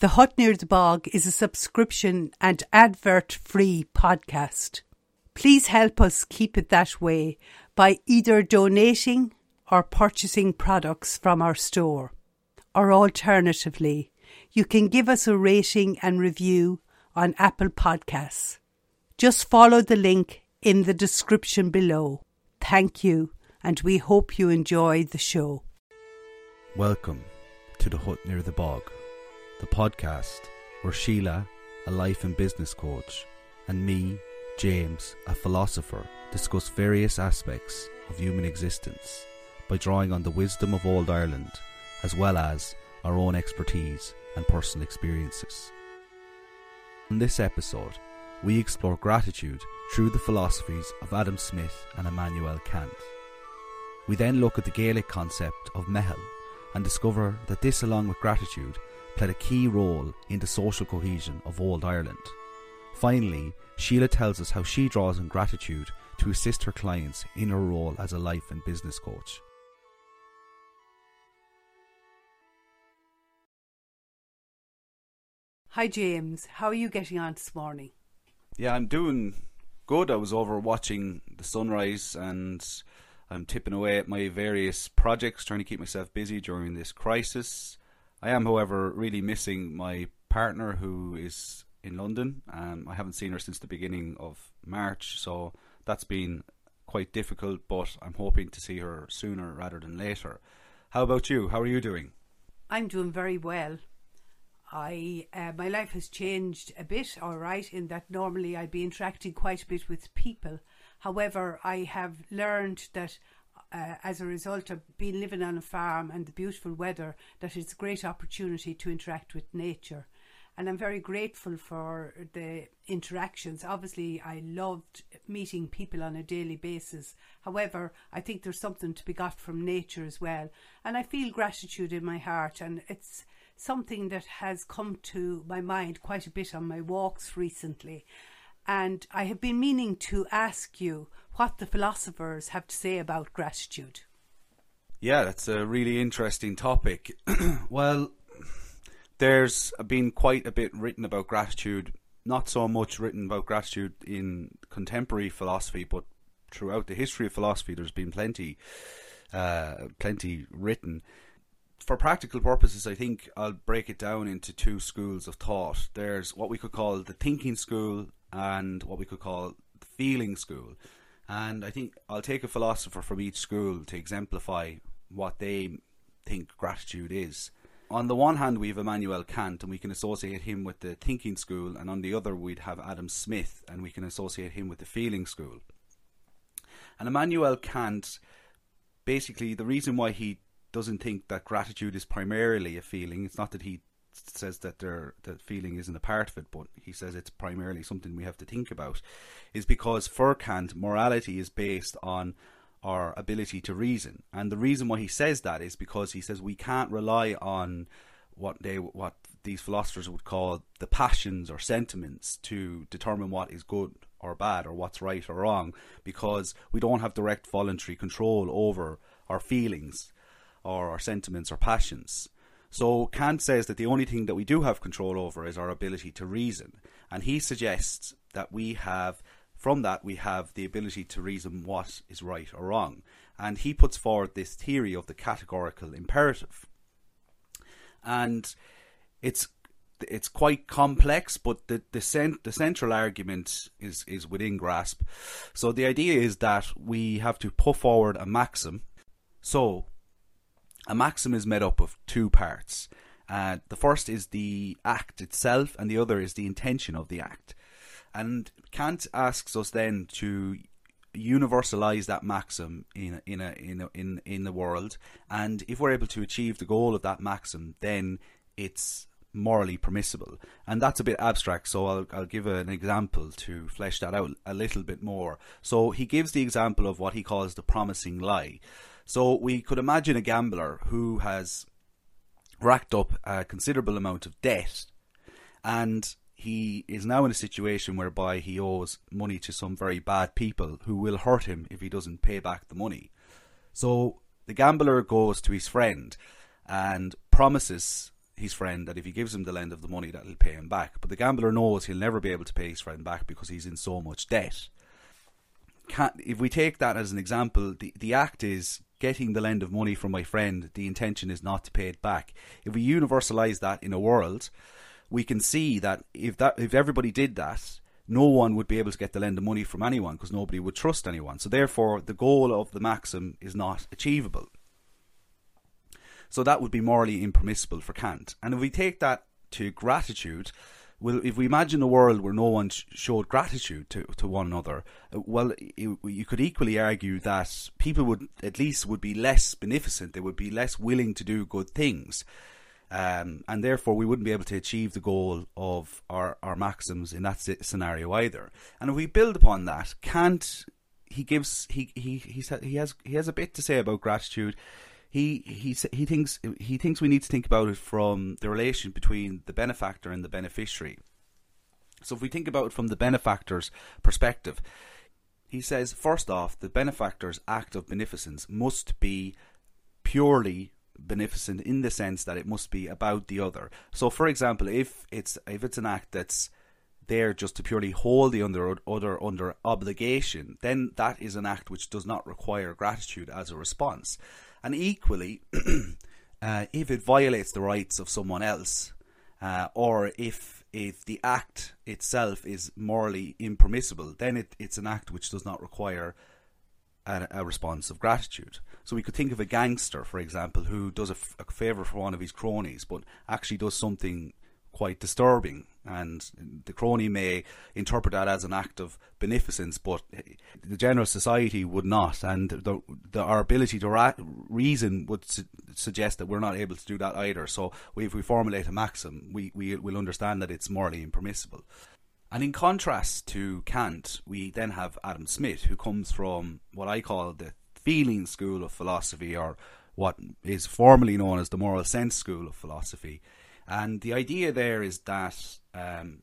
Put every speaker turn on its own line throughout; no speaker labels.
The Hut Near the Bog is a subscription and advert free podcast. Please help us keep it that way by either donating or purchasing products from our store. Or alternatively, you can give us a rating and review on Apple Podcasts. Just follow the link in the description below. Thank you, and we hope you enjoy the show.
Welcome to the Hut Near the Bog, the podcast where Sheila, a life and business coach, and me, James, a philosopher, discuss various aspects of human existence by drawing on the wisdom of old Ireland as well as our own expertise and personal experiences. In this episode, we explore gratitude through the philosophies of Adam Smith and Immanuel Kant. We then look at the Gaelic concept of meitheal and discover that this, along with gratitude, played a key role in the social cohesion of old Ireland. Finally, Sheila tells us how she draws on gratitude to assist her clients in her role as a life and business coach.
Hi, James. How are you getting on this morning?
Yeah, I'm doing good. I was over watching the sunrise and I'm tipping away at my various projects, trying to keep myself busy during this crisis. I am, however, really missing my partner who is in London. Um, I haven't seen her since the beginning of March, so that's been quite difficult, but I'm hoping to see her sooner rather than later. How about you? How are you doing?
I'm doing very well. I uh, my life has changed a bit, all right, in that normally I'd be interacting quite a bit with people. However, I have learned that uh, as a result of being living on a farm and the beautiful weather, that it's a great opportunity to interact with nature. And I'm very grateful for the interactions. Obviously, I loved meeting people on a daily basis. However, I think there's something to be got from nature as well. And I feel gratitude in my heart, and it's something that has come to my mind quite a bit on my walks recently. And I have been meaning to ask you what the philosophers have to say about gratitude.
Yeah, that's a really interesting topic. well, there's been quite a bit written about gratitude, not so much written about gratitude in contemporary philosophy, but throughout the history of philosophy, there's been plenty, uh, plenty written for practical purposes, I think I'll break it down into two schools of thought. There's what we could call the thinking school and what we could call the feeling school. And I think I'll take a philosopher from each school to exemplify what they think gratitude is. On the one hand, we have Immanuel Kant, and we can associate him with the thinking school, and on the other, we'd have Adam Smith, and we can associate him with the feeling school. And Immanuel Kant, basically, the reason why he doesn't think that gratitude is primarily a feeling. It's not that he says that their that feeling isn't a part of it, but he says it's primarily something we have to think about. Is because for Kant, morality is based on our ability to reason, and the reason why he says that is because he says we can't rely on what they what these philosophers would call the passions or sentiments to determine what is good or bad or what's right or wrong because we don't have direct voluntary control over our feelings or our sentiments or passions. So Kant says that the only thing that we do have control over is our ability to reason. And he suggests that we have, from that, we have the ability to reason what is right or wrong. And he puts forward this theory of the categorical imperative. And it's it's quite complex, but the the, cent- the central argument is is within grasp. So the idea is that we have to put forward a maxim. So a maxim is made up of two parts. Uh, the first is the act itself, and the other is the intention of the act. And Kant asks us then to universalize that maxim in in a, in a, in in the world, and if we're able to achieve the goal of that maxim, then it's morally permissible. And that's a bit abstract, so I'll, I'll give an example to flesh that out a little bit more. So he gives the example of what he calls the promising lie. So we could imagine a gambler who has racked up a considerable amount of debt and he is now in a situation whereby he owes money to some very bad people who will hurt him if he doesn't pay back the money. So the gambler goes to his friend and promises his friend that if he gives him the lend of the money, that he'll pay him back. But the gambler knows he'll never be able to pay his friend back because he's in so much debt. Kant, if we take that as an example, the, the act is getting the lend of money from my friend. The intention is not to pay it back. If we universalize that in a world, we can see that if that if everybody did that, no one would be able to get the lend of money from anyone because nobody would trust anyone. So therefore, the goal of the maxim is not achievable. So that would be morally impermissible for Kant. And if we take that to gratitude, well, if we imagine a world where no one sh- showed gratitude to, to one another, uh, well, it, you could equally argue that people would at least would be less beneficent. They would be less willing to do good things. Um, and therefore, we wouldn't be able to achieve the goal of our, our maxims in that scenario either. And if we build upon that, Kant he gives he he he, he has he has a bit to say about gratitude he he he thinks he thinks we need to think about it from the relation between the benefactor and the beneficiary. So if we think about it from the benefactor's perspective, he says first off, the benefactor's act of beneficence must be purely beneficent in the sense that it must be about the other. So for example, if it's if it's an act that's there just to purely hold the other, other under obligation, then that is an act which does not require gratitude as a response. And equally, uh, if it violates the rights of someone else, uh, or if if the act itself is morally impermissible, then it, it's an act which does not require a, a, response of gratitude. So we could think of a gangster, for example, who does a, f- a favour for one of his cronies, but actually does something quite disturbing. And the crony may interpret that as an act of beneficence, but the general society would not. And the, the, our ability to ra- reason would su- suggest that we're not able to do that either. So if we formulate a maxim, we, we will understand that it's morally impermissible. And in contrast to Kant, we then have Adam Smith, who comes from what I call the feeling school of philosophy, or what is formally known as the moral sense school of philosophy. And the idea there is that um,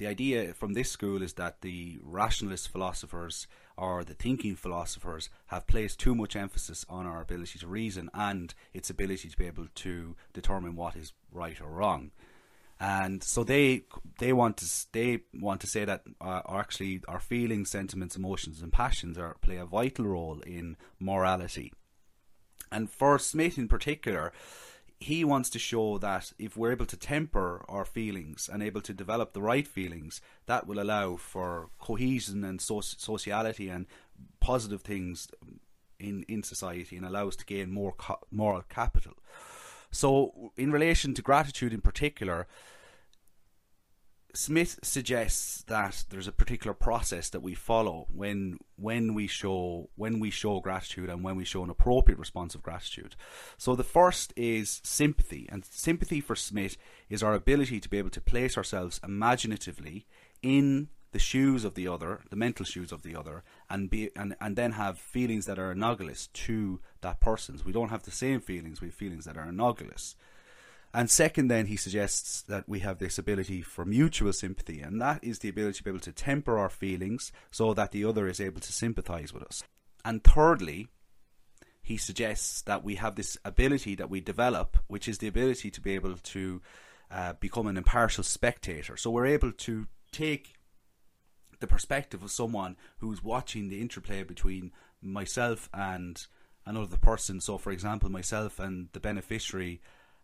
the idea from this school is that the rationalist philosophers or the thinking philosophers have placed too much emphasis on our ability to reason and its ability to be able to determine what is right or wrong. And so they they want to they want to say that uh, actually our feelings, sentiments, emotions, and passions are play a vital role in morality. And for Smith in particular, he wants to show that if we're able to temper our feelings and able to develop the right feelings, that will allow for cohesion and sociality and positive things in, in society and allow us to gain more co- moral capital. So, in relation to gratitude in particular, Smith suggests that there's a particular process that we follow when when we show when we show gratitude and when we show an appropriate response of gratitude. So the first is sympathy, and sympathy for Smith is our ability to be able to place ourselves imaginatively in the shoes of the other, the mental shoes of the other, and be and, and then have feelings that are analogous to that person's. We don't have the same feelings, we have feelings that are analogous. And second, then he suggests that we have this ability for mutual sympathy, and that is the ability to be able to temper our feelings so that the other is able to sympathize with us. And thirdly, he suggests that we have this ability that we develop, which is the ability to be able to uh, become an impartial spectator. So we're able to take the perspective of someone who's watching the interplay between myself and another person. So, for example, myself and the beneficiary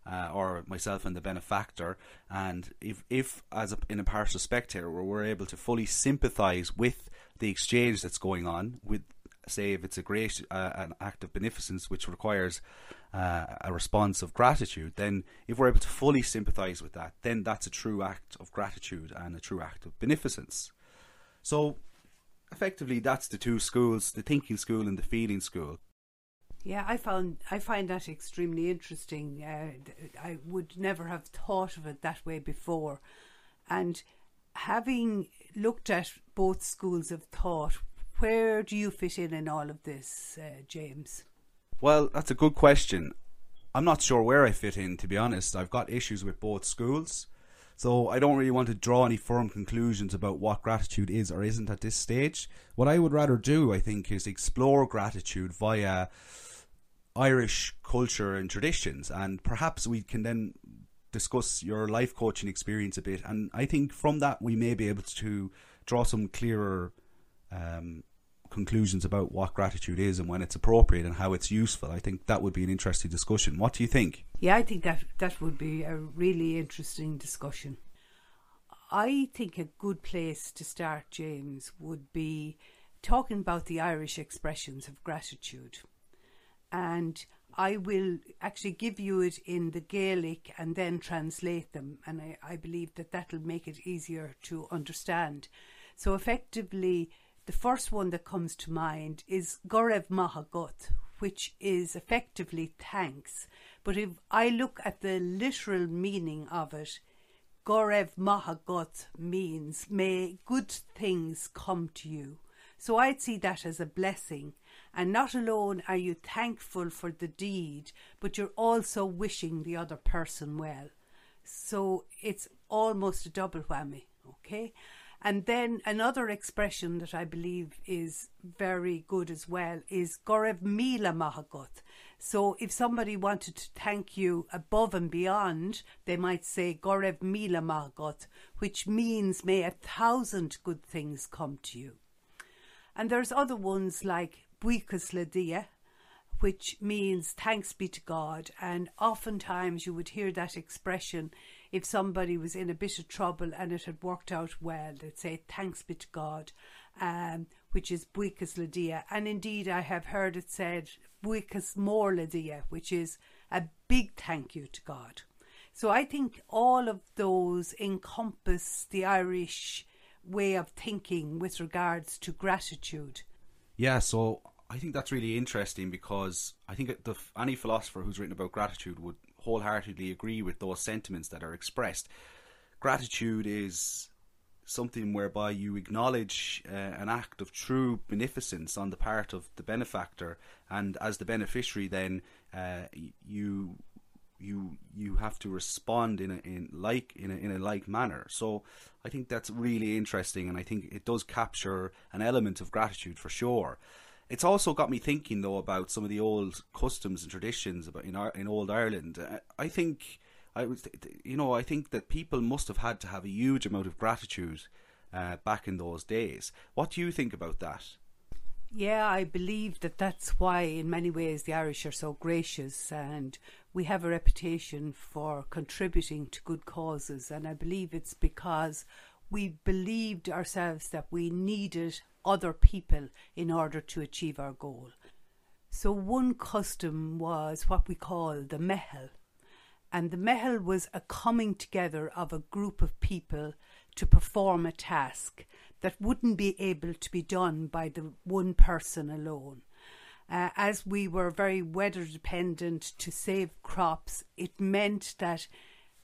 uh, or myself and the benefactor. And if, if as in a, an impartial spectator, where we're able to fully sympathise with the exchange that's going on, with say if it's a great uh, an act of beneficence which requires uh, a response of gratitude, then if we're able to fully sympathise with that, then that's a true act of gratitude and a true act of beneficence. So effectively that's the two schools the thinking school and the feeling school
yeah, I found I find that extremely interesting. Uh, I would never have thought of it that way before, and having looked at both schools of thought, where do you fit in in all of this, uh, James?
Well, that's a good question. I'm not sure where I fit in, to be honest. I've got issues with both schools. So I don't really want to draw any firm conclusions about what gratitude is or isn't at this stage. What I would rather do, I think, is explore gratitude via Irish culture and traditions, and perhaps we can then discuss your life coaching experience a bit. And I think from that we may be able to draw some clearer um, conclusions about what gratitude is and when it's appropriate and how it's useful. I think that would be an interesting discussion. What do you think?
Yeah, I think that that would be a really interesting discussion. I think a good place to start, James, would be talking about the Irish expressions of gratitude. And I will actually give you it in the Gaelic and then translate them. And I, I believe that that'll make it easier to understand. So, effectively, the first one that comes to mind is Gorev Mahagot, which is effectively thanks. But if I look at the literal meaning of it, Gorev Mahagot means may good things come to you. So I'd see that as a blessing. And not alone are you thankful for the deed, but you're also wishing the other person well. So it's almost a double whammy, okay? And then another expression that I believe is very good as well is Gorev Mila Mahagot. So if somebody wanted to thank you above and beyond, they might say Gorev Mila Mahagot, which means may a thousand good things come to you. And there's other ones like Buikas Ladia, which means thanks be to God. And oftentimes you would hear that expression if somebody was in a bit of trouble and it had worked out well, they'd say thanks be to God, um, which is Buikas Ladia. And indeed, I have heard it said Buikas More Ladia, which is a big thank you to God. So I think all of those encompass the Irish way of thinking with regards to gratitude.
Yeah, so I think that's really interesting because I think the, any philosopher who's written about gratitude would wholeheartedly agree with those sentiments that are expressed. Gratitude is something whereby you acknowledge uh, an act of true beneficence on the part of the benefactor, and as the beneficiary, then uh, you you you have to respond in a, in like in a, in a like manner. So I think that's really interesting, and I think it does capture an element of gratitude for sure. It's also got me thinking though about some of the old customs and traditions about in in old Ireland. I think I was, you know, I think that people must have had to have a huge amount of gratitude uh, back in those days. What do you think about that?
Yeah, I believe that that's why, in many ways, the Irish are so gracious and we have a reputation for contributing to good causes. And I believe it's because we believed ourselves that we needed other people in order to achieve our goal. So, one custom was what we call the meitheal. And the meitheal was a coming together of a group of people to perform a task that wouldn't be able to be done by the one person alone. Uh, as we were very weather dependent to save crops, it meant that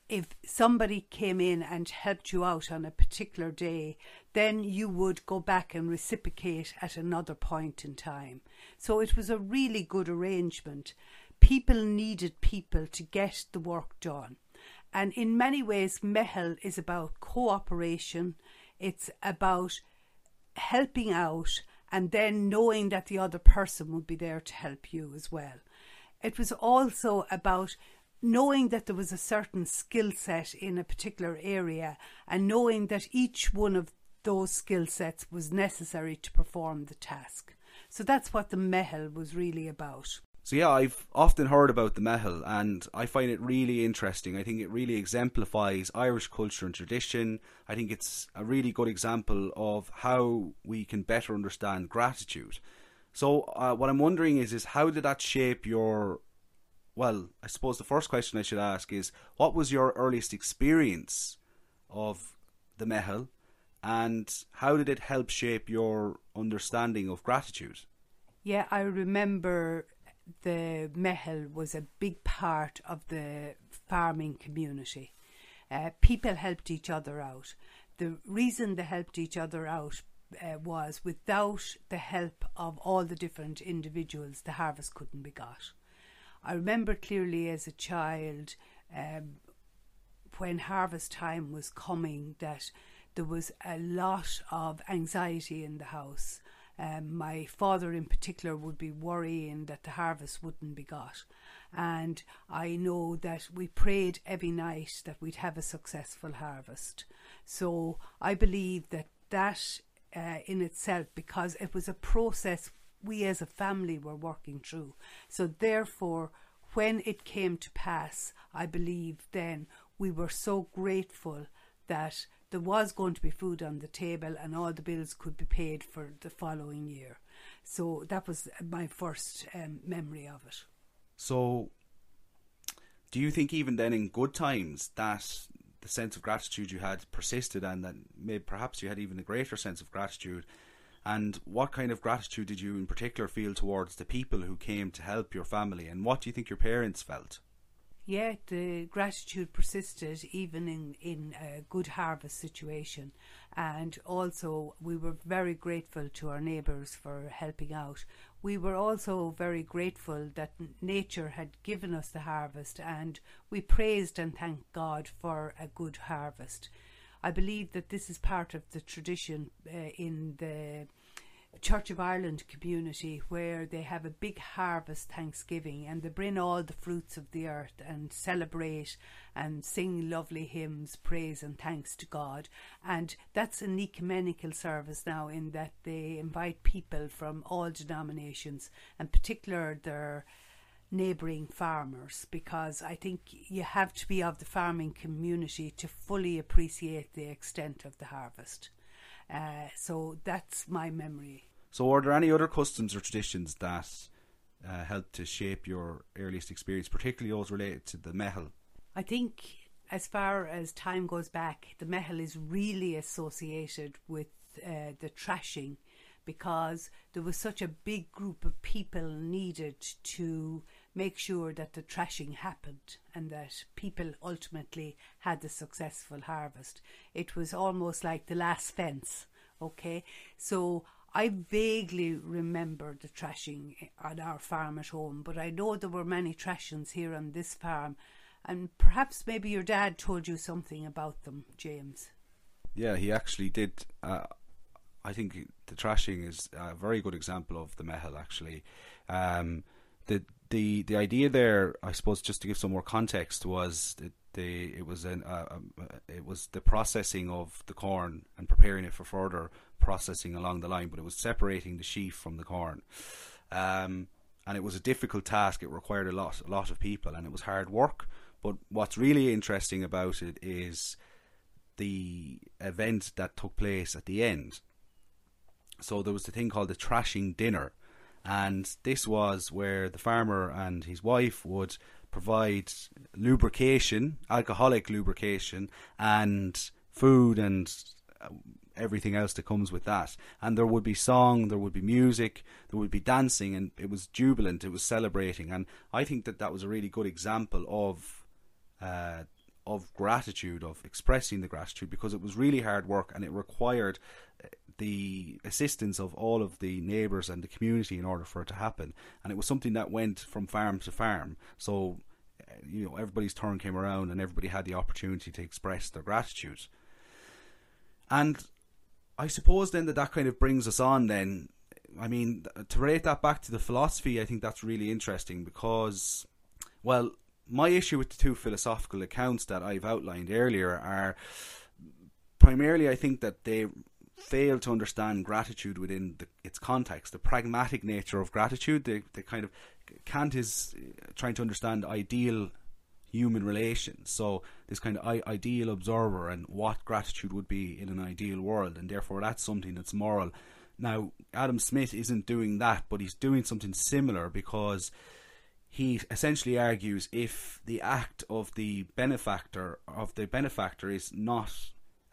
if somebody came in and helped you out on a particular day, then you would go back and reciprocate at another point in time. So it was a really good arrangement. People needed people to get the work done. And in many ways, Meitheal is about cooperation, it's about helping out and then knowing that the other person would be there to help you as well. It was also about knowing that there was a certain skill set in a particular area and knowing that each one of those skill sets was necessary to perform the task. So that's what the Meitheal was really about.
So yeah, I've often heard about the Meitheal and I find it really interesting. I think it really exemplifies Irish culture and tradition. I think it's a really good example of how we can better understand gratitude. So uh, what I'm wondering is is how did that shape your well, I suppose the first question I should ask is what was your earliest experience of the Meitheal and how did it help shape your understanding of gratitude?
Yeah, I remember the Meitheal was a big part of the farming community. Uh, people helped each other out. The reason they helped each other out uh, was without the help of all the different individuals, the harvest couldn't be got. I remember clearly as a child um, when harvest time was coming that there was a lot of anxiety in the house. Um, my father, in particular, would be worrying that the harvest wouldn't be got. And I know that we prayed every night that we'd have a successful harvest. So I believe that that uh, in itself, because it was a process we as a family were working through. So therefore, when it came to pass, I believe then we were so grateful that there was going to be food on the table and all the bills could be paid for the following year. So that was my first um, memory of it.
So, do you think even then in good times that the sense of gratitude you had persisted and that maybe perhaps you had even a greater sense of gratitude? And what kind of gratitude did you in particular feel towards the people who came to help your family? And what do you think your parents felt?
Yeah, the gratitude persisted even in, in a good harvest situation. And also, we were very grateful to our neighbours for helping out. We were also very grateful that nature had given us the harvest, and we praised and thanked God for a good harvest. I believe that this is part of the tradition uh, in the Church of Ireland community where they have a big harvest Thanksgiving and they bring all the fruits of the earth and celebrate and sing lovely hymns, praise and thanks to God. And that's an ecumenical service now in that they invite people from all denominations and particular their neighbouring farmers because I think you have to be of the farming community to fully appreciate the extent of the harvest. Uh, so that's my memory.
So, are there any other customs or traditions that uh, helped to shape your earliest experience, particularly those related to the meitheal?
I think, as far as time goes back, the meitheal is really associated with uh, the trashing because there was such a big group of people needed to make sure that the trashing happened and that people ultimately had a successful harvest. It was almost like the last fence. Okay, so I vaguely remember the trashing on our farm at home, but I know there were many trashings here on this farm, and perhaps maybe your dad told you something about them, James.
Yeah, he actually did. Uh, I think the trashing is a very good example of the meitheal. Actually, um, the the the idea there, I suppose, just to give some more context, was that the it was an uh, um, uh, it was the processing of the corn and preparing it for further processing along the line, but it was separating the sheaf from the corn. Um, and it was a difficult task. It required a lot, a lot of people, and it was hard work. But what's really interesting about it is the event that took place at the end. So there was the thing called the trashing dinner, and this was where the farmer and his wife would provide lubrication, alcoholic lubrication, and food and uh, everything else that comes with that. And there would be song, there would be music, there would be dancing, and it was jubilant, it was celebrating. And I think that that was a really good example of. Uh, of gratitude, of expressing the gratitude, because it was really hard work and it required uh, the assistance of all of the neighbours and the community in order for it to happen. And it was something that went from farm to farm. So, uh, you know, everybody's turn came around and everybody had the opportunity to express their gratitude. And I suppose then that that kind of brings us on then. I mean, to relate that back to the philosophy, I think that's really interesting because, well, my issue with the two philosophical accounts that I've outlined earlier are primarily, I think that they fail to understand gratitude within the, its context, the pragmatic nature of gratitude. The, they kind of Kant is uh, trying to understand ideal human relations. So this kind of ideal observer and what gratitude would be in an ideal world, and therefore that's something that's moral. Now Adam Smith isn't doing that, but he's doing something similar because he essentially argues if the act of the benefactor of the benefactor is not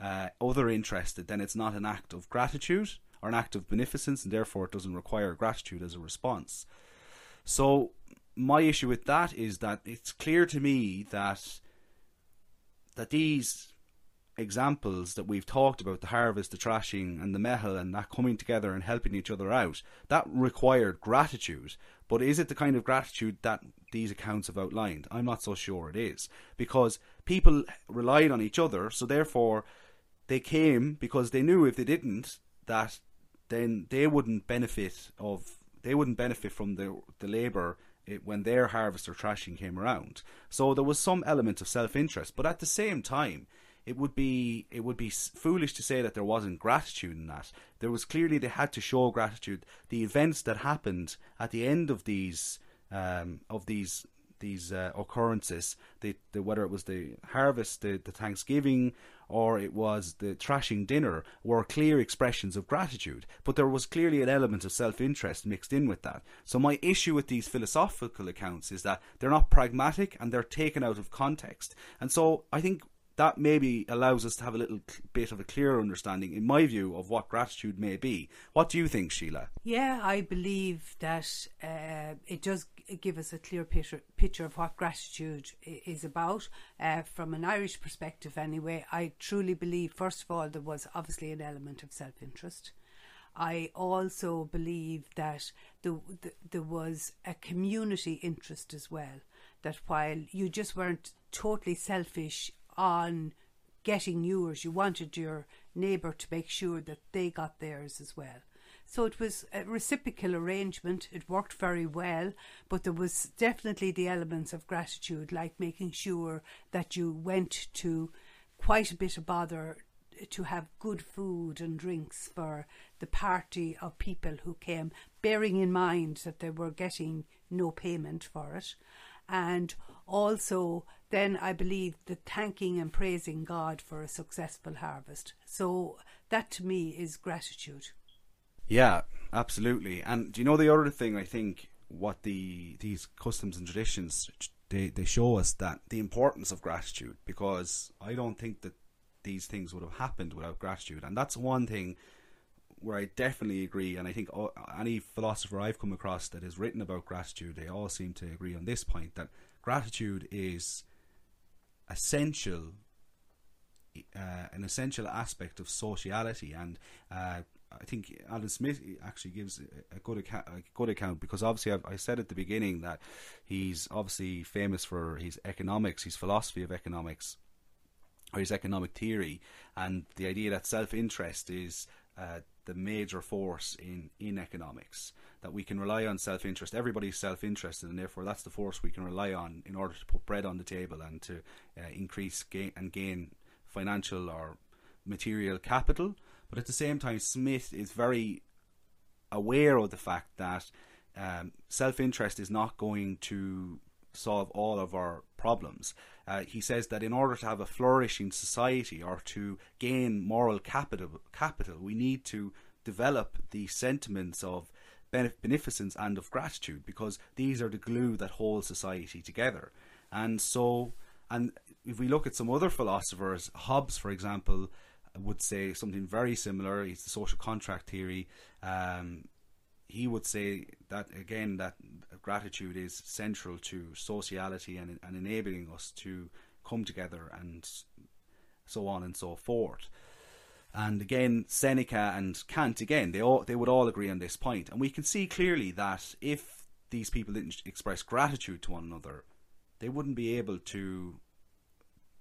uh, other interested, then it's not an act of gratitude or an act of beneficence, and therefore it doesn't require gratitude as a response. So my issue with that is that it's clear to me that that these examples that we've talked about the harvest the trashing and the meitheal and that coming together and helping each other out that required gratitude but is it the kind of gratitude that these accounts have outlined i'm not so sure it is because people relied on each other so therefore they came because they knew if they didn't that then they wouldn't benefit of they wouldn't benefit from the the labour when their harvest or trashing came around. So there was some element of self interest, but at the same time, it would be it would be foolish to say that there wasn't gratitude in that. There was clearly they had to show gratitude. The events that happened at the end of these um, of these these uh, occurrences, the, the, whether it was the harvest, the, the Thanksgiving, or it was the trashing dinner, were clear expressions of gratitude. But there was clearly an element of self interest mixed in with that. So, my issue with these philosophical accounts is that they're not pragmatic and they're taken out of context. And so, I think that maybe allows us to have a little bit of a clearer understanding, in my view, of what gratitude may be. What do you think, Sheila?
Yeah, I believe that uh, it does give us a clear picture, picture of what gratitude is about. Uh, from an Irish perspective, anyway, I truly believe, first of all, there was obviously an element of self interest. I also believe that the, the, there was a community interest as well. That while you just weren't totally selfish on getting yours. You wanted your neighbour to make sure that they got theirs as well. So it was a reciprocal arrangement. It worked very well, but there was definitely the elements of gratitude, like making sure that you went to quite a bit of bother to have good food and drinks for the party of people who came, bearing in mind that they were getting no payment for it. And also then I believe the thanking and praising God for a successful harvest. So that to me is gratitude.
Yeah, absolutely. And do you know the other thing I think what the these customs and traditions they, they show us that the importance of gratitude because I don't think that these things would have happened without gratitude. And that's one thing where I definitely agree, and I think any philosopher I've come across that has written about gratitude, they all seem to agree on this point that gratitude is essential, uh, an essential aspect of sociality, and uh, I think Adam Smith actually gives a good account, a good account because obviously I've, i said at the beginning that he's obviously famous for his economics, his philosophy of economics, or his economic theory, and the idea that self-interest is uh, the major force in in economics that we can rely on self interest. Everybody's self interested, and therefore that's the force we can rely on in order to put bread on the table and to uh, increase gain and gain financial or material capital. But at the same time, Smith is very aware of the fact that um, self interest is not going to solve all of our problems. Uh, he says that in order to have a flourishing society or to gain moral capital, capital, we need to develop the sentiments of beneficence and of gratitude because these are the glue that holds society together. And so, and if we look at some other philosophers, Hobbes, for example, would say something very similar. He's the social contract theory. Um, he would say that again that gratitude is central to sociality and, and enabling us to come together and so on and so forth. And again, Seneca and Kant, again, they all they would all agree on this point. And we can see clearly that if these people didn't express gratitude to one another, they wouldn't be able to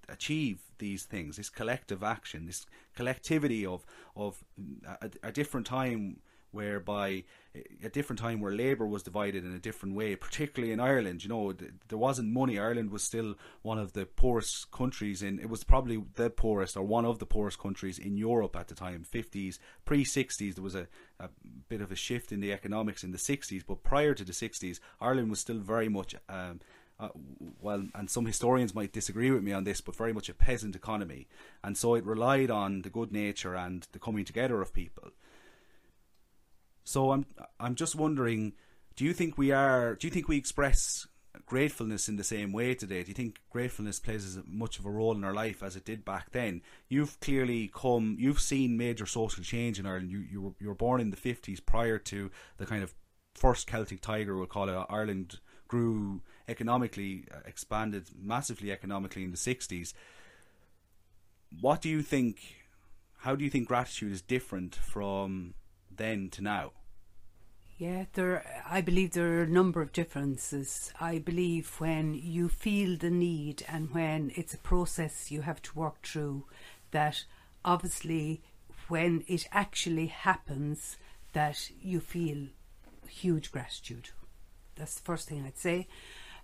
achieve these things. This collective action, this collectivity of of a, a different time whereby a different time where labour was divided in a different way, particularly in Ireland. You know, there wasn't money. Ireland was still one of the poorest countries in. It was probably the poorest or one of the poorest countries in Europe at the time. Fifties, pre sixties, there was a, a bit of a shift in the economics in the sixties, but prior to the sixties, Ireland was still very much. Um, uh, well, and some historians might disagree with me on this, but very much a peasant economy, and so it relied on the good nature and the coming together of people. So I'm I'm just wondering, do you think we are? Do you think we express gratefulness in the same way today? Do you think gratefulness plays as much of a role in our life as it did back then? You've clearly come, you've seen major social change in Ireland. You you were, you were born in the fifties, prior to the kind of first Celtic tiger, we'll call it. Ireland grew economically, uh, expanded massively economically in the sixties. What do you think? How do you think gratitude is different from then to now?
Yeah, there. I believe there are a number of differences. I believe when you feel the need and when it's a process you have to work through, that obviously when it actually happens, that you feel huge gratitude. That's the first thing I'd say.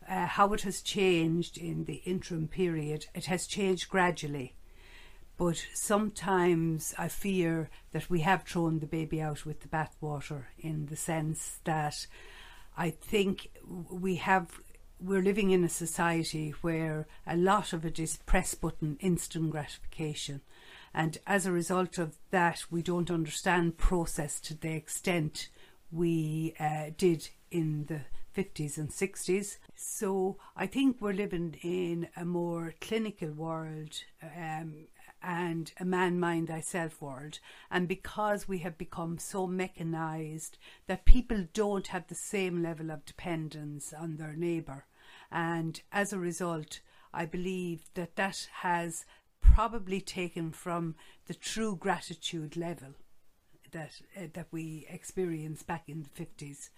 Uh, how it has changed in the interim period, it has changed gradually. But sometimes I fear that we have thrown the baby out with the bathwater in the sense that I think we have we're living in a society where a lot of it is press button instant gratification. And as a result of that we don't understand process to the extent we uh, did in the 50s and 60s so i think we're living in a more clinical world um, and a man mind thyself world. And because we have become so mechanized that people don't have the same level of dependence on their neighbour. And as a result, I believe that that has probably taken from the true gratitude level that uh, that we experienced back in the 50s.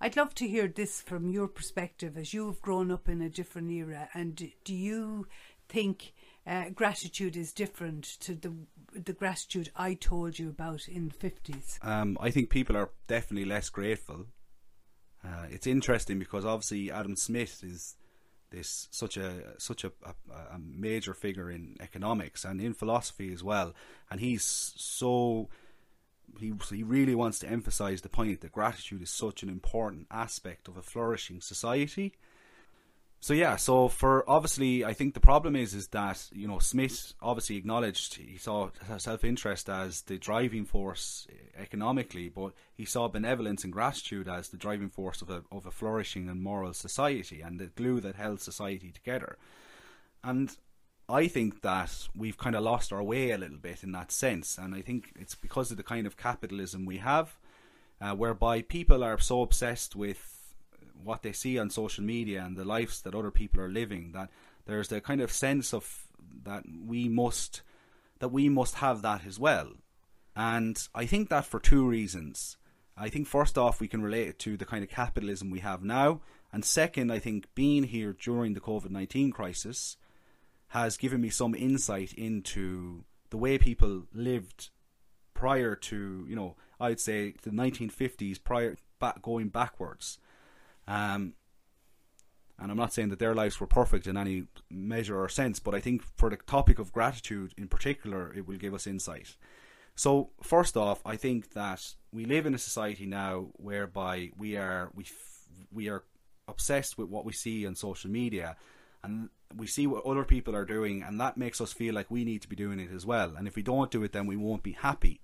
I'd love to hear this from your perspective as you've grown up in a different era and do you think uh, gratitude is different to the the gratitude I told you about in the fifties?
Um, I think people are definitely less grateful. Uh, it's interesting because obviously Adam Smith is this such a such a, a, a, major figure in economics and in philosophy as well, and he's so he he really wants to emphasize the point that gratitude is such an important aspect of a flourishing society so yeah, so for obviously, I think the problem is is that you know Smith obviously acknowledged he saw self interest as the driving force economically, but he saw benevolence and gratitude as the driving force of a of a flourishing and moral society and the glue that held society together. And I think that we've kind of lost our way a little bit in that sense, and I think it's because of the kind of capitalism we have, uh, whereby people are so obsessed with what they see on social media and the lives that other people are living that there's the kind of sense of that we must that we must have that as well. And i think that for two reasons. I think first off we can relate it to the kind of capitalism we have now. And second i think being here during the covid-19 crisis has given me some insight into the way people lived prior to you know i'd say the 1950s prior back going backwards um, and I'm not saying that their lives were perfect in any measure or sense, but I think for the topic of gratitude in particular, it will give us insight. So, first off, I think that we live in a society now whereby we are we we are obsessed with what we see on social media, and we see what other people are doing, and that makes us feel like we need to be doing it as well. And if we don't do it, then we won't be happy.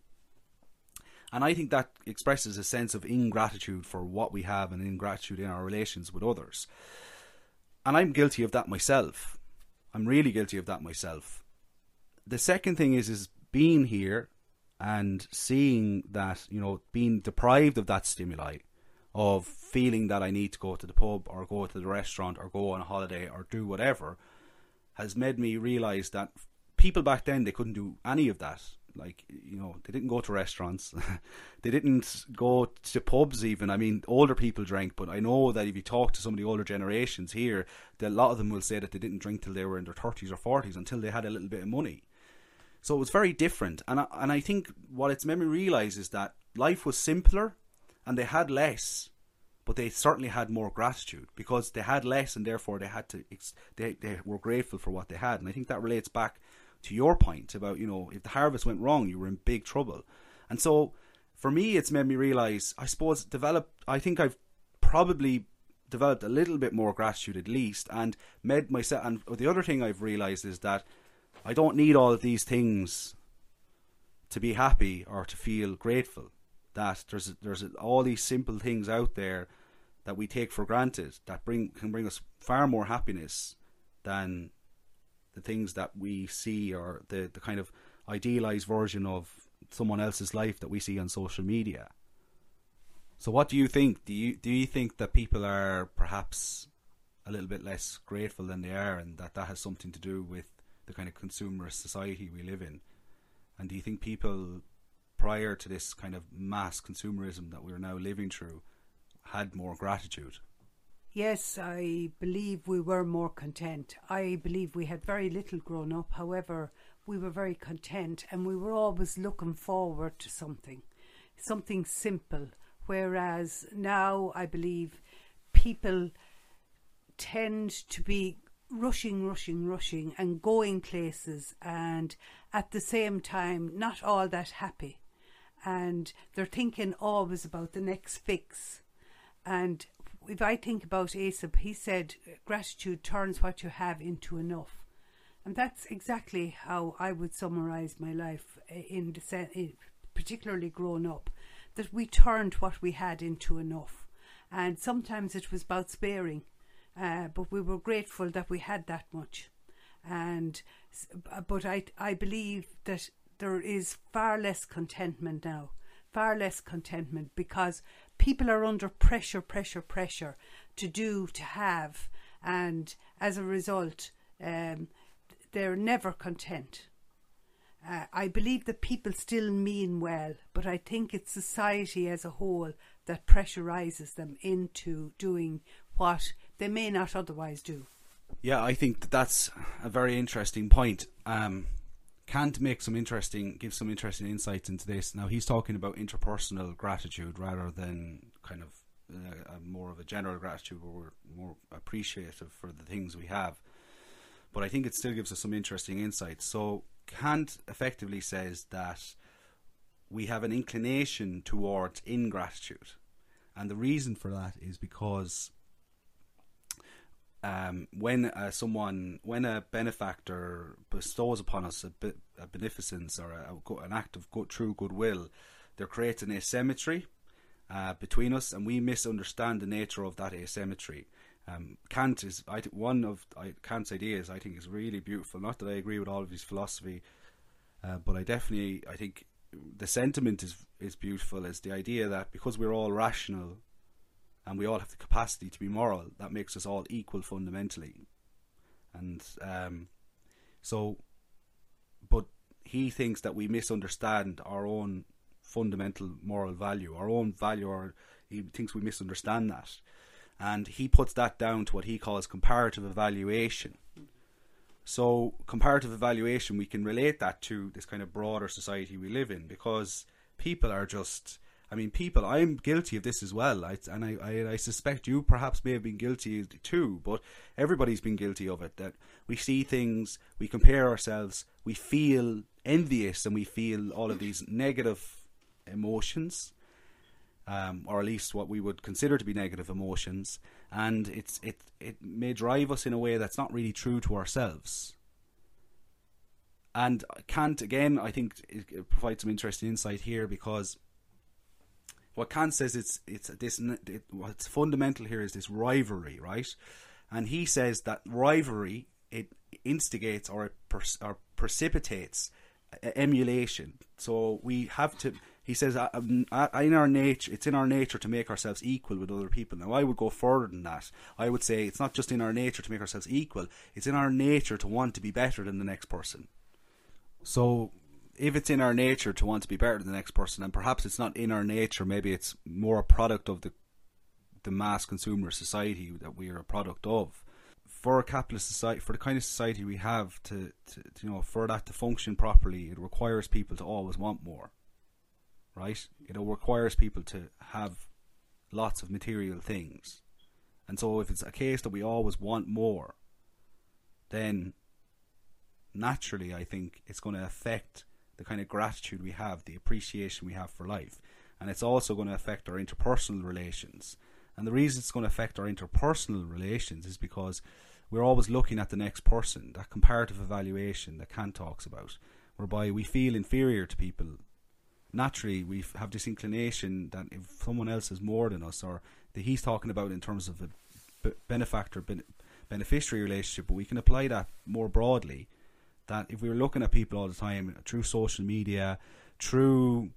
And I think that expresses a sense of ingratitude for what we have and ingratitude in our relations with others. And I'm guilty of that myself. I'm really guilty of that myself. The second thing is is being here and seeing that, you know, being deprived of that stimuli of feeling that I need to go to the pub or go to the restaurant or go on a holiday or do whatever has made me realize that people back then they couldn't do any of that like you know, they didn't go to restaurants, they didn't go to pubs. Even I mean, older people drank, but I know that if you talk to some of the older generations here, that a lot of them will say that they didn't drink till they were in their thirties or forties until they had a little bit of money. So it was very different, and I, and I think what it's made me realise is that life was simpler, and they had less, but they certainly had more gratitude because they had less, and therefore they had to they they were grateful for what they had, and I think that relates back to your point about you know if the harvest went wrong, you were in big trouble, and so for me, it's made me realize. I suppose develop. I think I've probably developed a little bit more gratitude at least, and made myself. And the other thing I've realized is that I don't need all of these things to be happy or to feel grateful. That there's there's all these simple things out there that we take for granted that bring can bring us far more happiness than the things that we see or the, the kind of idealized version of someone else's life that we see on social media. So what do you think? Do you do you think that people are perhaps a little bit less grateful than they are and that that has something to do with the kind of consumerist society we live in? And do you think people prior to this kind of mass consumerism that we're now living through had more gratitude?
Yes, I believe we were more content. I believe we had very little grown up. However, we were very content and we were always looking forward to something. something simple. Whereas now I believe people tend to be rushing, rushing, rushing and going places and at the same time not all that happy. And they're thinking always about the next fix. And if I think about Aesop, he said gratitude turns what you have into enough. And that's exactly how I would summarize my life in the particularly grown up, that we turned what we had into enough. And sometimes it was about sparing uh, but we were grateful that we had that much. And but I I believe that there is far less contentment now, far less contentment because people are under pressure, pressure, pressure to do, to have, and as a result, um, they're never content. Uh, I believe that people still mean well, but I think it's society as a whole that pressurizes them into doing what they may not otherwise do.
Yeah, I think that that's a very interesting point. Um, Kant make some interesting, give some interesting insights into this. Now he's talking about interpersonal gratitude rather than kind of uh, more of a general gratitude where we're more appreciative for the things we have. But I think it still gives us some interesting insights. So Kant effectively says that we have an inclination towards ingratitude. And the reason for that is because um, when uh, someone, when a benefactor bestows upon us a, be- a beneficence or a, a, an act of true goodwill, there creates an asymmetry uh, between us, and we misunderstand the nature of that asymmetry. Um, Kant is I th- one of I, Kant's ideas. I think is really beautiful. Not that I agree with all of his philosophy, uh, but I definitely I think the sentiment is is beautiful. Is the idea that because we're all rational and we all have the capacity to be moral. That makes us all equal fundamentally, and um, so, but he thinks that we misunderstand our own fundamental moral value, our own value, or he thinks we misunderstand that, and he puts that down to what he calls comparative evaluation. So, comparative evaluation, we can relate that to this kind of broader society we live in because people are just I mean, people, I'm guilty of this as well, I, and I, I, I, suspect you perhaps may have been guilty too, but everybody's been guilty of it. That we see things, we compare ourselves, we feel envious, and we feel all of these negative emotions, um, or at least what we would consider to be negative emotions, and it's it it may drive us in a way that's not really true to ourselves. And Kant, again, I think it provides some interesting insight here because what Kant says it's it's this it, what's fundamental here is this rivalry, right? And he says that rivalry it instigates or it or precipitates emulation. So we have to. He says in our nature, it's in our nature to make ourselves equal with other people. Now, I would go further than that. I would say it's not just in our nature to make ourselves equal; it's in our nature to want to be better than the next person. So if it's in our nature to want to be better than the next person, and perhaps it's not in our nature, maybe it's more a product of the the mass consumer society that we are a product of. For a capitalist society, for the kind of society we have, to, to, to you know, for that to function properly, it requires people to always want more. Right? It requires people to have lots of material things, and so if it's a case that we always want more, then naturally, I think it's going to affect the kind of gratitude we have, the appreciation we have for life. And it's also going to affect our interpersonal relations. And the reason it's going to affect our interpersonal relations is because we're always looking at the next person, that comparative evaluation that Kant talks about, whereby we feel inferior to people. Naturally, we have this inclination that if someone else is more than us, or that he's talking about in terms of a benefactor beneficiary relationship, but we can apply that more broadly that if we were looking at people all the time through social media, through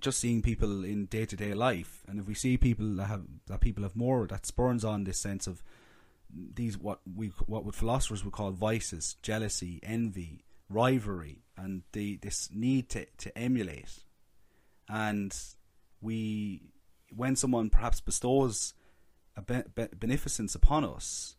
just seeing people in day to day life, and if we see people that have that people have more, that spurns on this sense of these what we what would philosophers would call vices, jealousy, envy, rivalry, and the this need to to emulate, and we when someone perhaps bestows a beneficence upon us,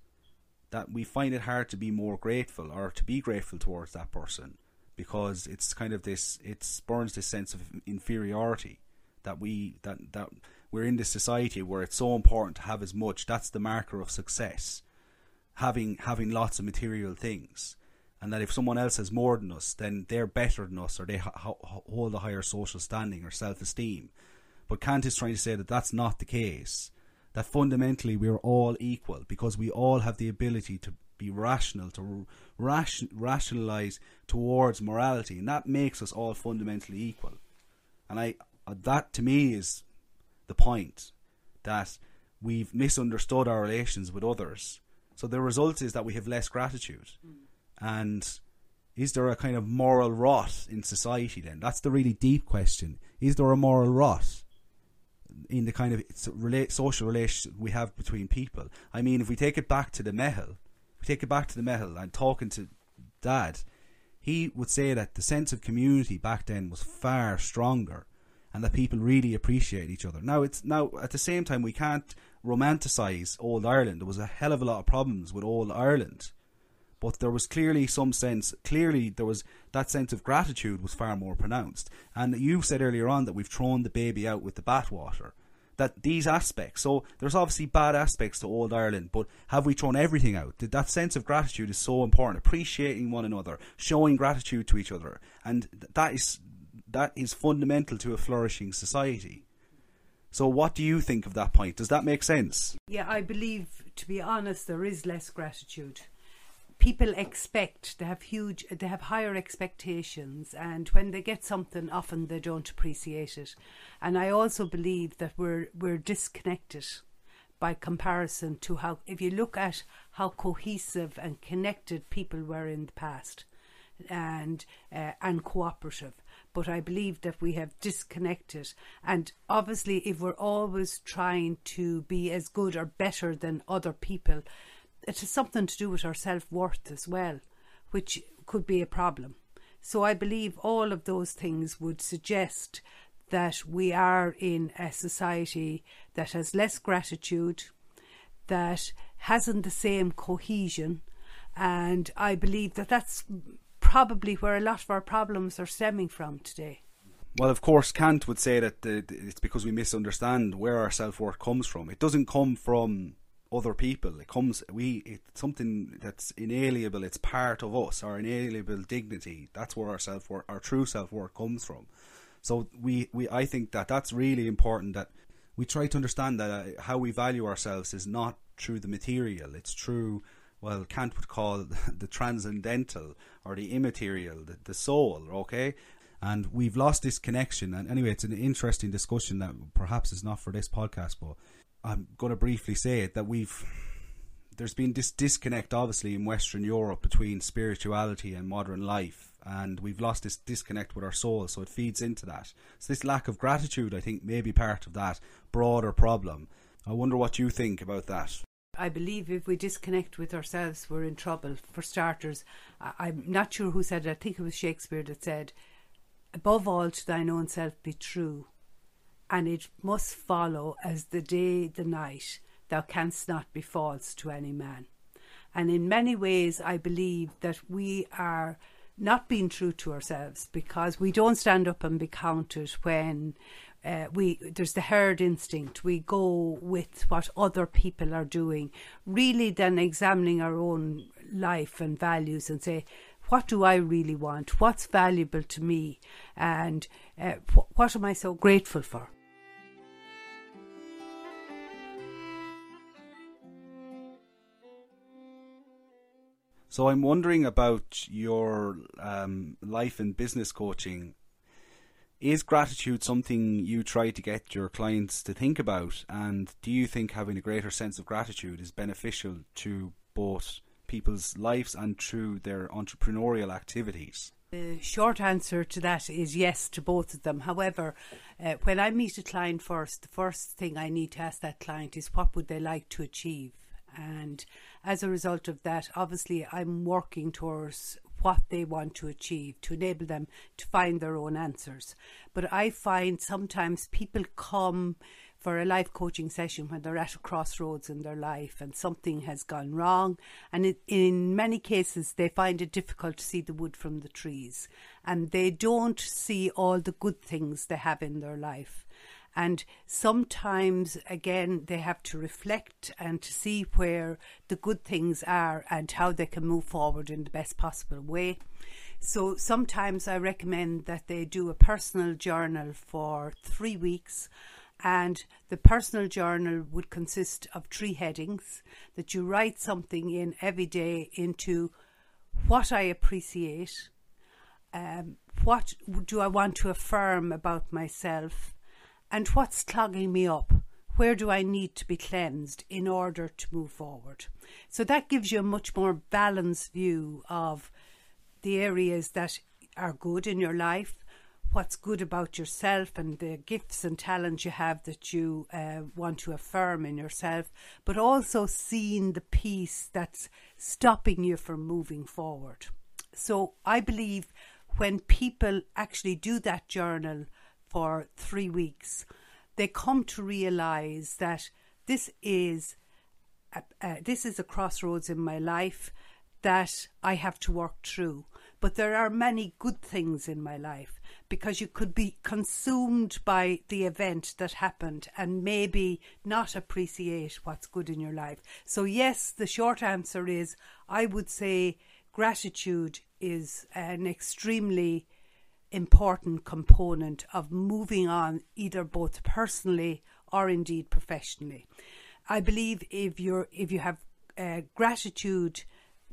that we find it hard to be more grateful or to be grateful towards that person because it's kind of this it spurns this sense of inferiority that we that that we're in this society where it's so important to have as much. That's the marker of success. Having having lots of material things, and that if someone else has more than us, then they're better than us, or they hold a higher social standing or self esteem. But Kant is trying to say that that's not the case. That fundamentally we are all equal because we all have the ability to be rational, to ration, rationalize towards morality, and that makes us all fundamentally equal. And I, that to me is the point that we've misunderstood our relations with others. So the result is that we have less gratitude. Mm. And is there a kind of moral rot in society then? That's the really deep question. Is there a moral rot in the kind of social relationship we have between people? I mean, if we take it back to the Meitheal, we take it back to the Meitheal and talking to Dad, he would say that the sense of community back then was far stronger and that people really appreciate each other. Now it's now at the same time we can't romanticize old Ireland. There was a hell of a lot of problems with old Ireland. But there was clearly some sense clearly there was that sense of gratitude was far more pronounced. And you said earlier on that we've thrown the baby out with the bathwater. That these aspects, so there's obviously bad aspects to old Ireland, but have we thrown everything out? That sense of gratitude is so important. Appreciating one another, showing gratitude to each other, and that is that is fundamental to a flourishing society. So, what do you think of that point? Does that make sense?
Yeah, I believe, to be honest, there is less gratitude. People expect they have huge, they have higher expectations, and when they get something, often they don't appreciate it. And I also believe that we're we're disconnected by comparison to how, if you look at how cohesive and connected people were in the past, and uh, and cooperative but I believe that we have disconnected. And obviously, if we're always trying to be as good or better than other people, it has something to do with our self worth as well, which could be a problem. So I believe all of those things would suggest that we are in a society that has less gratitude, that hasn't the same cohesion, and I believe that that's probably where a lot of our problems are stemming from today.
Well, of course, Kant would say that it's because we misunderstand where our self worth comes from. It doesn't come from other people. It comes we it's something that's inalienable. It's part of us. Our inalienable dignity. That's where our self worth, our true self worth, comes from. So we, we I think that that's really important. That we try to understand that uh, how we value ourselves is not through the material. It's through well, Kant would call the transcendental or the immaterial, the, the soul, okay? And we've lost this connection. And anyway, it's an interesting discussion that perhaps is not for this podcast, but I'm going to briefly say it that we've there's been this disconnect obviously in Western Europe between spirituality and modern life, and we've lost this disconnect with our soul, so it feeds into that. So this lack of gratitude, I think, may be part of that broader problem. I wonder what you think about that.
I believe if we disconnect with ourselves, we're in trouble. For starters, I, am not sure who said it. I think it was Shakespeare that said, Above all, to thine own self be true, and it must follow as the day, the night, thou canst not be false to any man. And in many ways, I believe that we are not being true to ourselves because we don't stand up and be counted when uh, we there's the herd instinct. We go with what other people are doing, really then examining our own life and values and say, what do I really want? What's valuable to me? And uh, wh- what am I so grateful for?
So I'm wondering about your um, life and business coaching is gratitude something you try to get your clients to think about? And do you think having a greater sense of gratitude is beneficial to both people's lives and through their entrepreneurial activities?
The short answer to that is yes to both of them. However, uh, when I meet a client first, the first thing I need to ask that client is what would they like to achieve? And as a result of that, obviously, I'm working towards what they want to achieve to enable them to find their own answers. But I find sometimes people come for a life coaching session when they're at a crossroads in their life and something has gone wrong. And in many cases, they find it difficult to see the wood from the trees and they don't see all the good things they have in their life. And sometimes, again, they have to reflect and to see where the good things are and how they can move forward in the best possible way. So sometimes I recommend that they do a personal journal for three weeks. And the personal journal would consist of three headings that you write something in every day into what I appreciate, um, what do I want to affirm about myself, and what's clogging me up. Where do I need to be cleansed in order to move forward? So that gives you a much more balanced view of the areas that are good in your life, what's good about yourself and the gifts and talents you have that you uh, want to affirm in yourself, but also seeing the piece that's stopping you from moving forward. So I believe when people actually do that journal for three weeks, they come to realize that this is a, uh, this is a crossroads in my life that I have to work through. But there are many good things in my life because you could be consumed by the event that happened and maybe not appreciate what's good in your life. So, yes, the short answer is I would say gratitude is an extremely important component of moving on, either both personally or indeed professionally. I believe if you're if you have uh, gratitude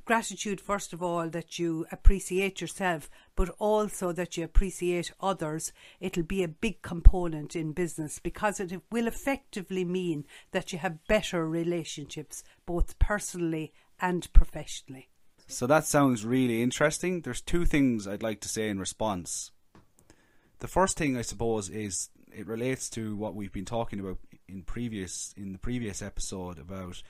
gratitude, first of all, that you appreciate yourself, but also that you appreciate others, it'll be a big component in business because it will effectively mean that you have better relationships, both personally and professionally.
So that sounds really interesting. There's two things I'd like to say in response. The first thing I suppose is it relates to what we've been talking about in previous in the previous episode about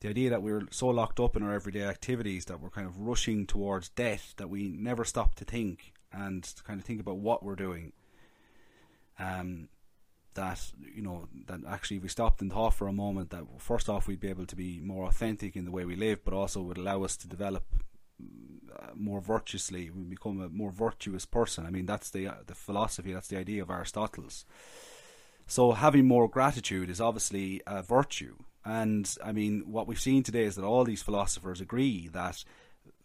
the idea that we're so locked up in our everyday activities that we're kind of rushing towards death that we never stop to think and to kind of think about what we're doing. Um, that you know that actually if we stopped and thought for a moment that first off we'd be able to be more authentic in the way we live, but also would allow us to develop uh, more virtuously. We become a more virtuous person. I mean that's the uh, the philosophy. That's the idea of Aristotle's. So having more gratitude is obviously a virtue, and I mean, what we've seen today is that all these philosophers agree that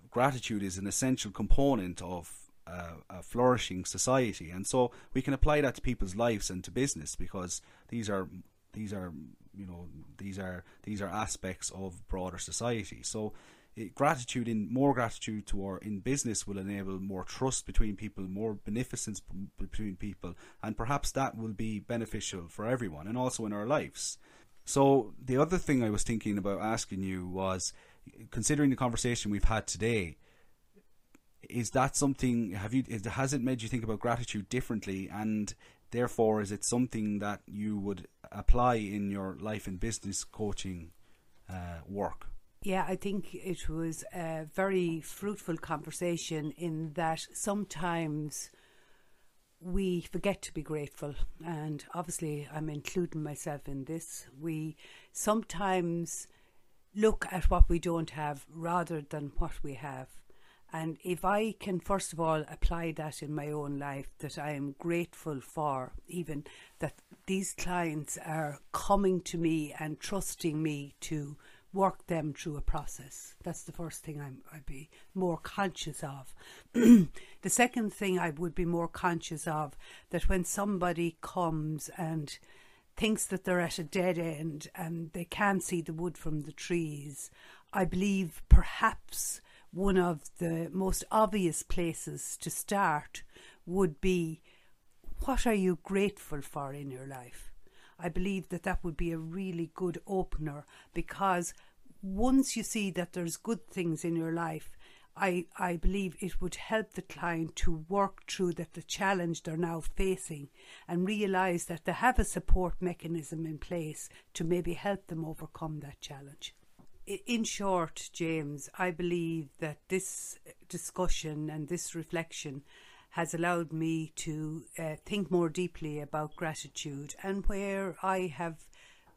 gratitude is an essential component of uh, a flourishing society, and so we can apply that to people's lives and to business because these are these are you know these are these are aspects of broader society. So it, gratitude in more gratitude to our in business will enable more trust between people, more beneficence between people, and perhaps that will be beneficial for everyone and also in our lives. So the other thing I was thinking about asking you was, considering the conversation we've had today, is that something? Have you? Has it made you think about gratitude differently? And therefore, is it something that you would apply in your life and business coaching uh, work?
Yeah, I think it was a very fruitful conversation in that sometimes we forget to be grateful, and obviously, I'm including myself in this. We sometimes look at what we don't have rather than what we have. And if I can, first of all, apply that in my own life, that I am grateful for, even that these clients are coming to me and trusting me to work them through a process. That's the first thing I'm, I'd be more conscious of. the second thing I would be more conscious of that when somebody comes and thinks that they're at a dead end and they can't see the wood from the trees, I believe perhaps one of the most obvious places to start would be what are you grateful for in your life? I believe that that would be a really good opener because once you see that there's good things in your life, I, I believe it would help the client to work through that the challenge they're now facing and realise that they have a support mechanism in place to maybe help them overcome that challenge. In short, James, I believe that this discussion and this reflection has allowed me to uh, think more deeply about gratitude and where I have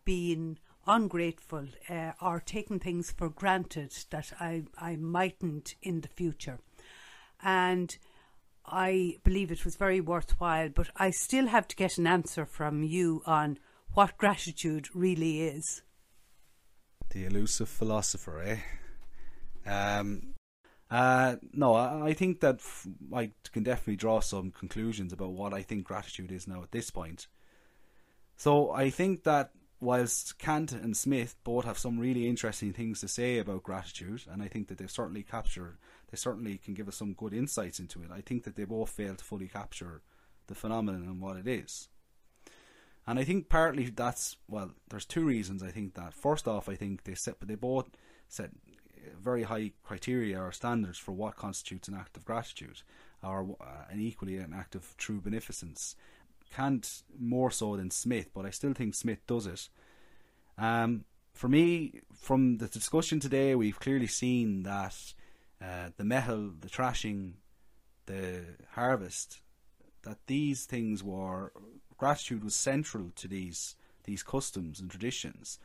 been ungrateful uh, or taken things for granted that I, I mightn't in the future. And I believe it was very worthwhile, but I still have to get an answer from you on what gratitude really is.
The elusive philosopher, eh? Um, uh, no, I, I think that f- I can definitely draw some conclusions about what I think gratitude is now at this point. So I think that whilst Kant and Smith both have some really interesting things to say about gratitude, and I think that they certainly capture, they certainly can give us some good insights into it. I think that they both fail to fully capture the phenomenon and what it is. And I think partly that's well, there's two reasons. I think that first off, I think they set, but they both set very high criteria or standards for what constitutes an act of gratitude, or uh, an equally an act of true beneficence. Kant more so than Smith, but I still think Smith does it. Um, for me, from the discussion today, we've clearly seen that uh, the Meitheal, the trashing, the harvest, that these things were gratitude was central to these these customs and traditions,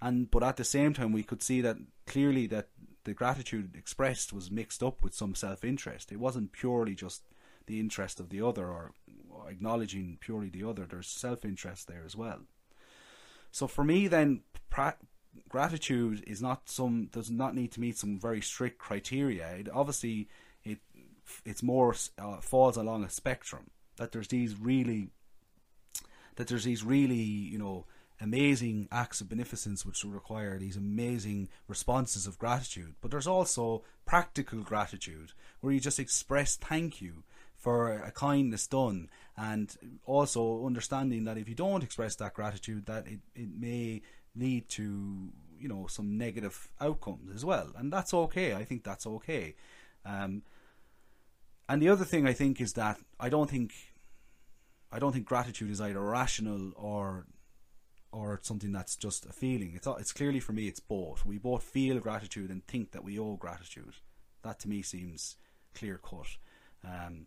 and but at the same time we could see that clearly that the gratitude expressed was mixed up with some self interest. It wasn't purely just the interest of the other or acknowledging purely the other. There's self interest there as well. So for me, then, pra- gratitude is not some does not need to meet some very strict criteria. It obviously it it's more uh, falls along a spectrum. That there's these really that there's these really you know amazing acts of beneficence which require these amazing responses of gratitude. But there's also practical gratitude where you just express thank you for a kindness done and also understanding that if you don't express that gratitude that it, it may lead to you know some negative outcomes as well. And that's okay. I think that's okay. Um, and the other thing i think is that i don't think i don't think gratitude is either rational or or something that's just a feeling. It's it's clearly for me it's both. We both feel gratitude and think that we owe gratitude. That to me seems clear cut um,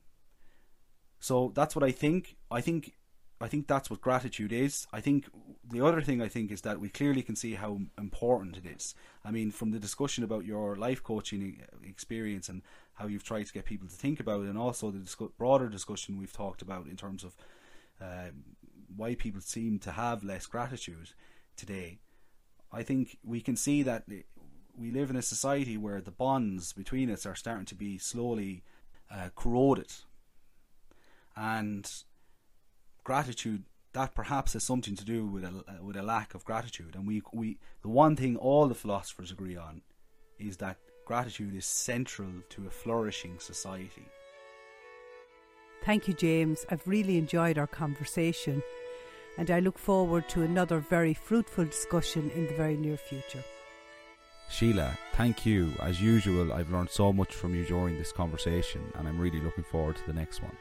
so that's what I think. I think I think that's what gratitude is. I think the other thing I think is that we clearly can see how important it is. I mean, from the discussion about your life coaching experience and how you've tried to get people to think about it, and also the broader discussion we've talked about in terms of uh, why people seem to have less gratitude today. I think we can see that we live in a society where the bonds between us are starting to be slowly uh, corroded and gratitude that perhaps has something to do with a with a lack of gratitude. And we we the one thing all the philosophers agree on is that gratitude is central to a flourishing society.
Thank you, James. I've really enjoyed our conversation, and I look forward to another very fruitful discussion in the very near future.
Sheila, thank you. As usual, I've learned so much from you during this conversation, and I'm really looking forward to the next one.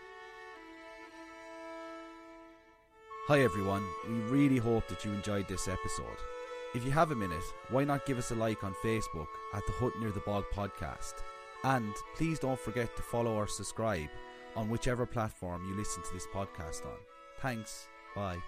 Hi everyone, we really hope that you enjoyed this episode. If you have a minute, why not give us a like on Facebook at the Hut Near the Bog podcast? And please don't forget to follow or subscribe on whichever platform you listen to this podcast on. Thanks, bye.